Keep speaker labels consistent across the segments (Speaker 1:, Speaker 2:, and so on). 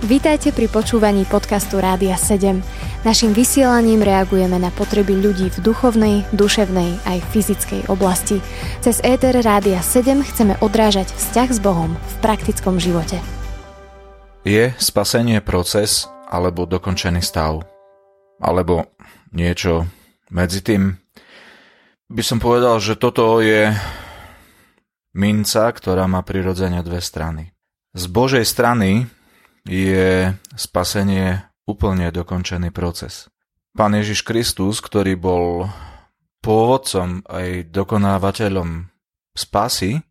Speaker 1: Vítajte pri počúvaní podcastu Rádia 7. Naším vysielaním reagujeme na potreby ľudí v duchovnej, duševnej aj fyzickej oblasti. Cez ETR Rádia 7 chceme odrážať vzťah s Bohom v praktickom živote.
Speaker 2: Je spasenie proces alebo dokončený stav? Alebo niečo medzi tým? By som povedal, že toto je minca, ktorá má prirodzene dve strany. Z Božej strany je spasenie úplne dokončený proces. Pán Ježiš Kristus, ktorý bol pôvodcom aj dokonávateľom spasy,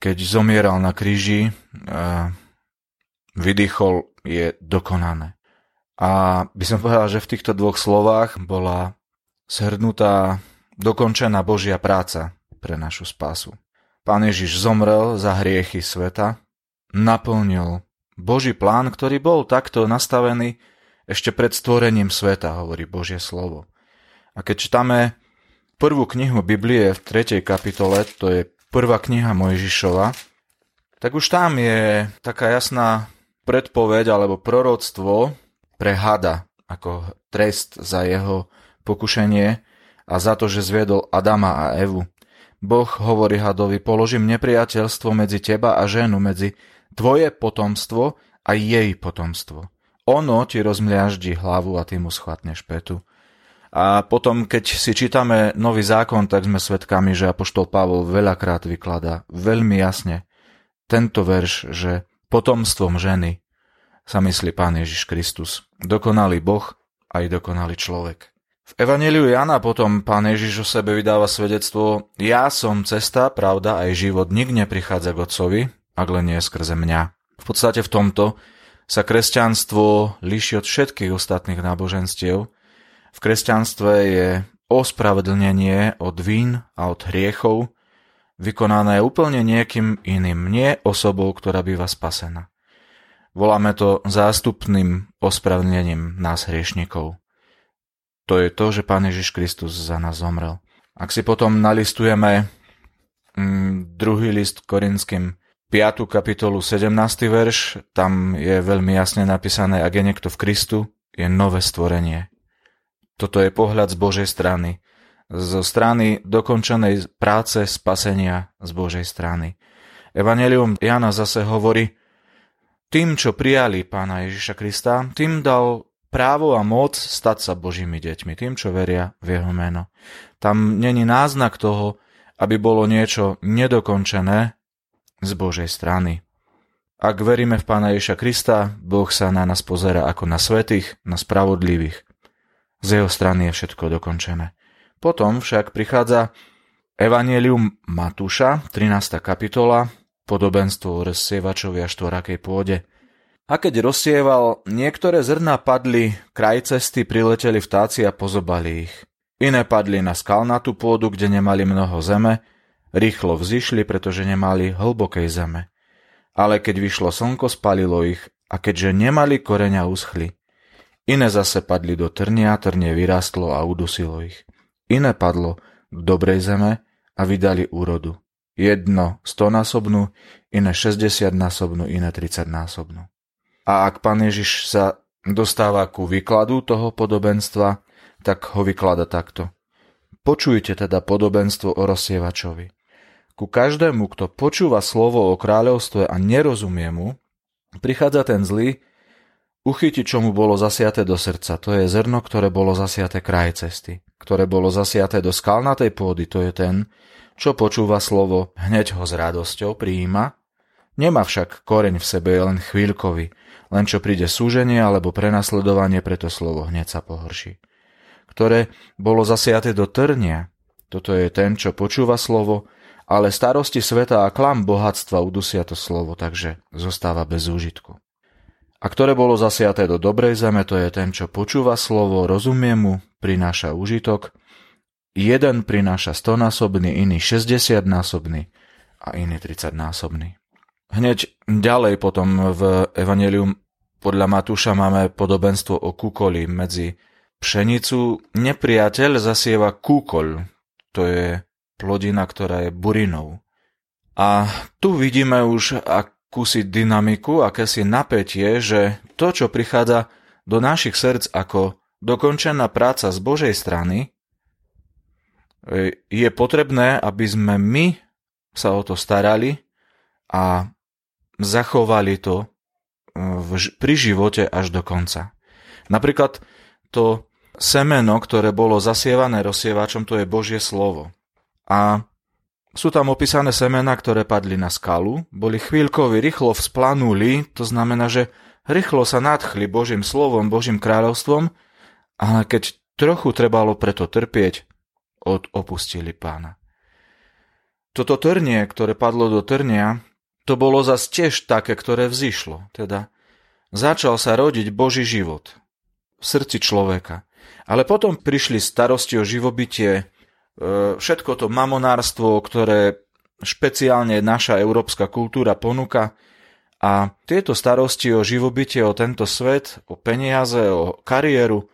Speaker 2: keď zomieral na kríži, vydýchol, je dokonané. A by som povedal, že v týchto dvoch slovách bola shrnutá dokončená Božia práca pre našu spásu. Pán Ježiš zomrel za hriechy sveta, naplnil Boží plán, ktorý bol takto nastavený ešte pred stvorením sveta, hovorí Božie slovo. A keď čítame prvú knihu Biblie v 3. kapitole, to je prvá kniha Mojžišova, tak už tam je taká jasná predpoveď alebo proroctvo pre hada ako trest za jeho pokušenie a za to, že zviedol Adama a Evu. Boh hovorí hadovi, položím nepriateľstvo medzi teba a ženu, medzi tvoje potomstvo a jej potomstvo. Ono ti rozmliaždí hlavu a ty mu schvatneš petu. A potom, keď si čítame Nový zákon, tak sme svedkami, že Apoštol Pavol veľakrát vykladá veľmi jasne tento verš, že potomstvom ženy sa myslí Pán Ježiš Kristus. Dokonalý Boh aj dokonalý človek. V Evangeliu Jana potom pán Ježiš o sebe vydáva svedectvo Ja som cesta, pravda aj život, nik neprichádza k Otcovi, ak len nie skrze mňa. V podstate v tomto sa kresťanstvo líši od všetkých ostatných náboženstiev. V kresťanstve je ospravedlnenie od vín a od hriechov vykonané úplne niekým iným, nie osobou, ktorá býva spasená. Voláme to zástupným ospravedlnením nás hriešnikov. To je to, že Pán Ježiš Kristus za nás zomrel. Ak si potom nalistujeme mm, druhý list korinským 5. kapitolu 17. verš, tam je veľmi jasne napísané, ak je niekto v Kristu, je nové stvorenie. Toto je pohľad z Božej strany. Zo strany dokončenej práce spasenia z Božej strany. Evangelium Jana zase hovorí, tým, čo prijali pána Ježiša Krista, tým dal právo a moc stať sa Božími deťmi, tým, čo veria v jeho meno. Tam není náznak toho, aby bolo niečo nedokončené, z Božej strany. Ak veríme v Pána Ježa Krista, Boh sa na nás pozera ako na svetých, na spravodlivých. Z jeho strany je všetko dokončené. Potom však prichádza Evangelium Matúša, 13. kapitola, podobenstvo o rozsievačovi a štvorakej pôde. A keď rozsieval, niektoré zrna padli, kraj cesty prileteli vtáci a pozobali ich. Iné padli na skalnatú pôdu, kde nemali mnoho zeme, Rýchlo vzýšli, pretože nemali hlbokej zeme. Ale keď vyšlo slnko, spalilo ich a keďže nemali koreňa, uschli. Iné zase padli do trnia, trnie vyrástlo a udusilo ich. Iné padlo k dobrej zeme a vydali úrodu. Jedno stonásobnú, iné 60 násobnú, iné 30 násobnú. A ak pán Ježiš sa dostáva ku výkladu toho podobenstva, tak ho vyklada takto. Počujte teda podobenstvo o rozsievačovi. Ku každému, kto počúva slovo o kráľovstve a nerozumie mu, prichádza ten zlý, uchytiť, čo mu bolo zasiaté do srdca. To je zrno, ktoré bolo zasiaté kraj cesty. Ktoré bolo zasiaté do skalnatej pôdy, to je ten, čo počúva slovo, hneď ho s radosťou prijíma, nemá však koreň v sebe, je len chvíľkový, len čo príde súženie alebo prenasledovanie, preto slovo hneď sa pohorší. Ktoré bolo zasiaté do trnia, toto je ten, čo počúva slovo, ale starosti sveta a klam bohatstva udusia to slovo, takže zostáva bez úžitku. A ktoré bolo zasiaté do dobrej zeme, to je ten, čo počúva slovo, rozumie mu, prináša úžitok, jeden prináša 100-násobný, iný 60-násobný a iný 30-násobný. Hneď ďalej potom v Evangelium podľa Matúša máme podobenstvo o kúkoli medzi pšenicu. Nepriateľ zasieva kúkol, to je plodina, ktorá je burinou. A tu vidíme už, ako vkúsiť dynamiku, akési napätie, že to, čo prichádza do našich srdc ako dokončená práca z Božej strany, e, je potrebné, aby sme my sa o to starali a zachovali to e, pri živote až do konca. Napríklad to semeno, ktoré bolo zasievané rozsievačom, to je Božie slovo. A sú tam opísané semena, ktoré padli na skalu, boli chvíľkovi, rýchlo vzplanuli, to znamená, že rýchlo sa nadchli Božím slovom, Božím kráľovstvom, ale keď trochu trebalo preto trpieť, od opustili pána. Toto trnie, ktoré padlo do trnia, to bolo zas tiež také, ktoré vzýšlo, teda začal sa rodiť Boží život v srdci človeka. Ale potom prišli starosti o živobytie, všetko to mamonárstvo, ktoré špeciálne naša európska kultúra ponúka a tieto starosti o živobytie, o tento svet, o peniaze, o kariéru,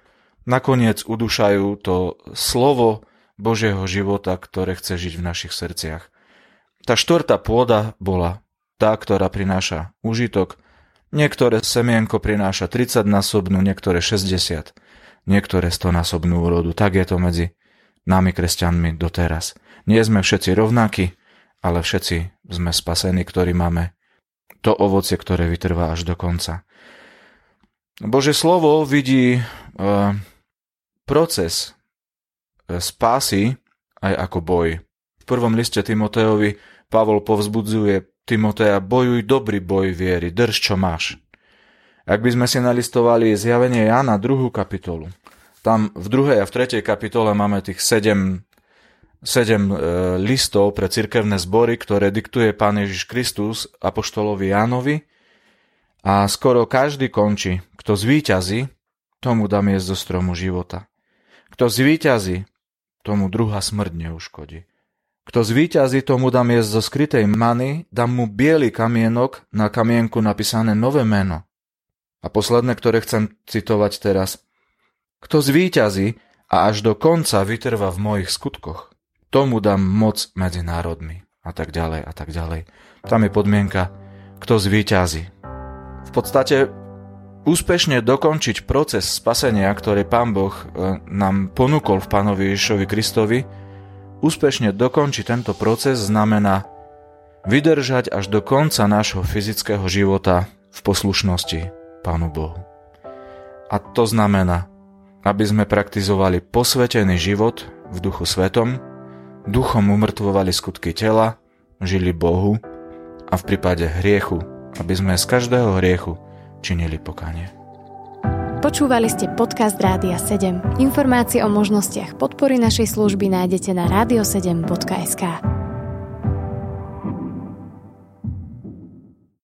Speaker 2: nakoniec udušajú to slovo Božieho života, ktoré chce žiť v našich srdciach. Tá štvrtá pôda bola tá, ktorá prináša užitok. Niektoré semienko prináša 30 násobnú, niektoré 60, niektoré 100 násobnú úrodu. Tak je to medzi nami kresťanmi doteraz. Nie sme všetci rovnakí, ale všetci sme spasení, ktorí máme to ovocie, ktoré vytrvá až do konca. Bože slovo vidí e, proces e, spásy aj ako boj. V prvom liste Timoteovi Pavol povzbudzuje Timoteja, bojuj dobrý boj viery, drž čo máš. Ak by sme si nalistovali zjavenie Jana, druhú kapitolu, tam v druhej a v tretej kapitole máme tých sedem, sedem e, listov pre cirkevné zbory, ktoré diktuje Pán Ježiš Kristus apoštolovi Jánovi a skoro každý končí. Kto zvíťazí, tomu dám jesť zo stromu života. Kto zvíťazí, tomu druhá smrť neuškodí. Kto zvíťazí, tomu dám jesť zo skrytej many, dám mu biely kamienok, na kamienku napísané nové meno. A posledné, ktoré chcem citovať teraz. Kto zvíťazí a až do konca vytrva v mojich skutkoch, tomu dám moc medzi národmi a tak ďalej a tak ďalej. Tam je podmienka, kto zvíťazí. V podstate úspešne dokončiť proces spasenia, ktorý Pán Boh e, nám ponúkol v Pánovi Ježišovi Kristovi, úspešne dokončiť tento proces znamená vydržať až do konca nášho fyzického života v poslušnosti Pánu Bohu. A to znamená aby sme praktizovali posvetený život v duchu svetom, duchom umrtvovali skutky tela, žili Bohu a v prípade hriechu, aby sme z každého hriechu činili pokanie.
Speaker 1: Počúvali ste podcast Rádia 7. Informácie o možnostiach podpory našej služby nájdete na radio7.sk.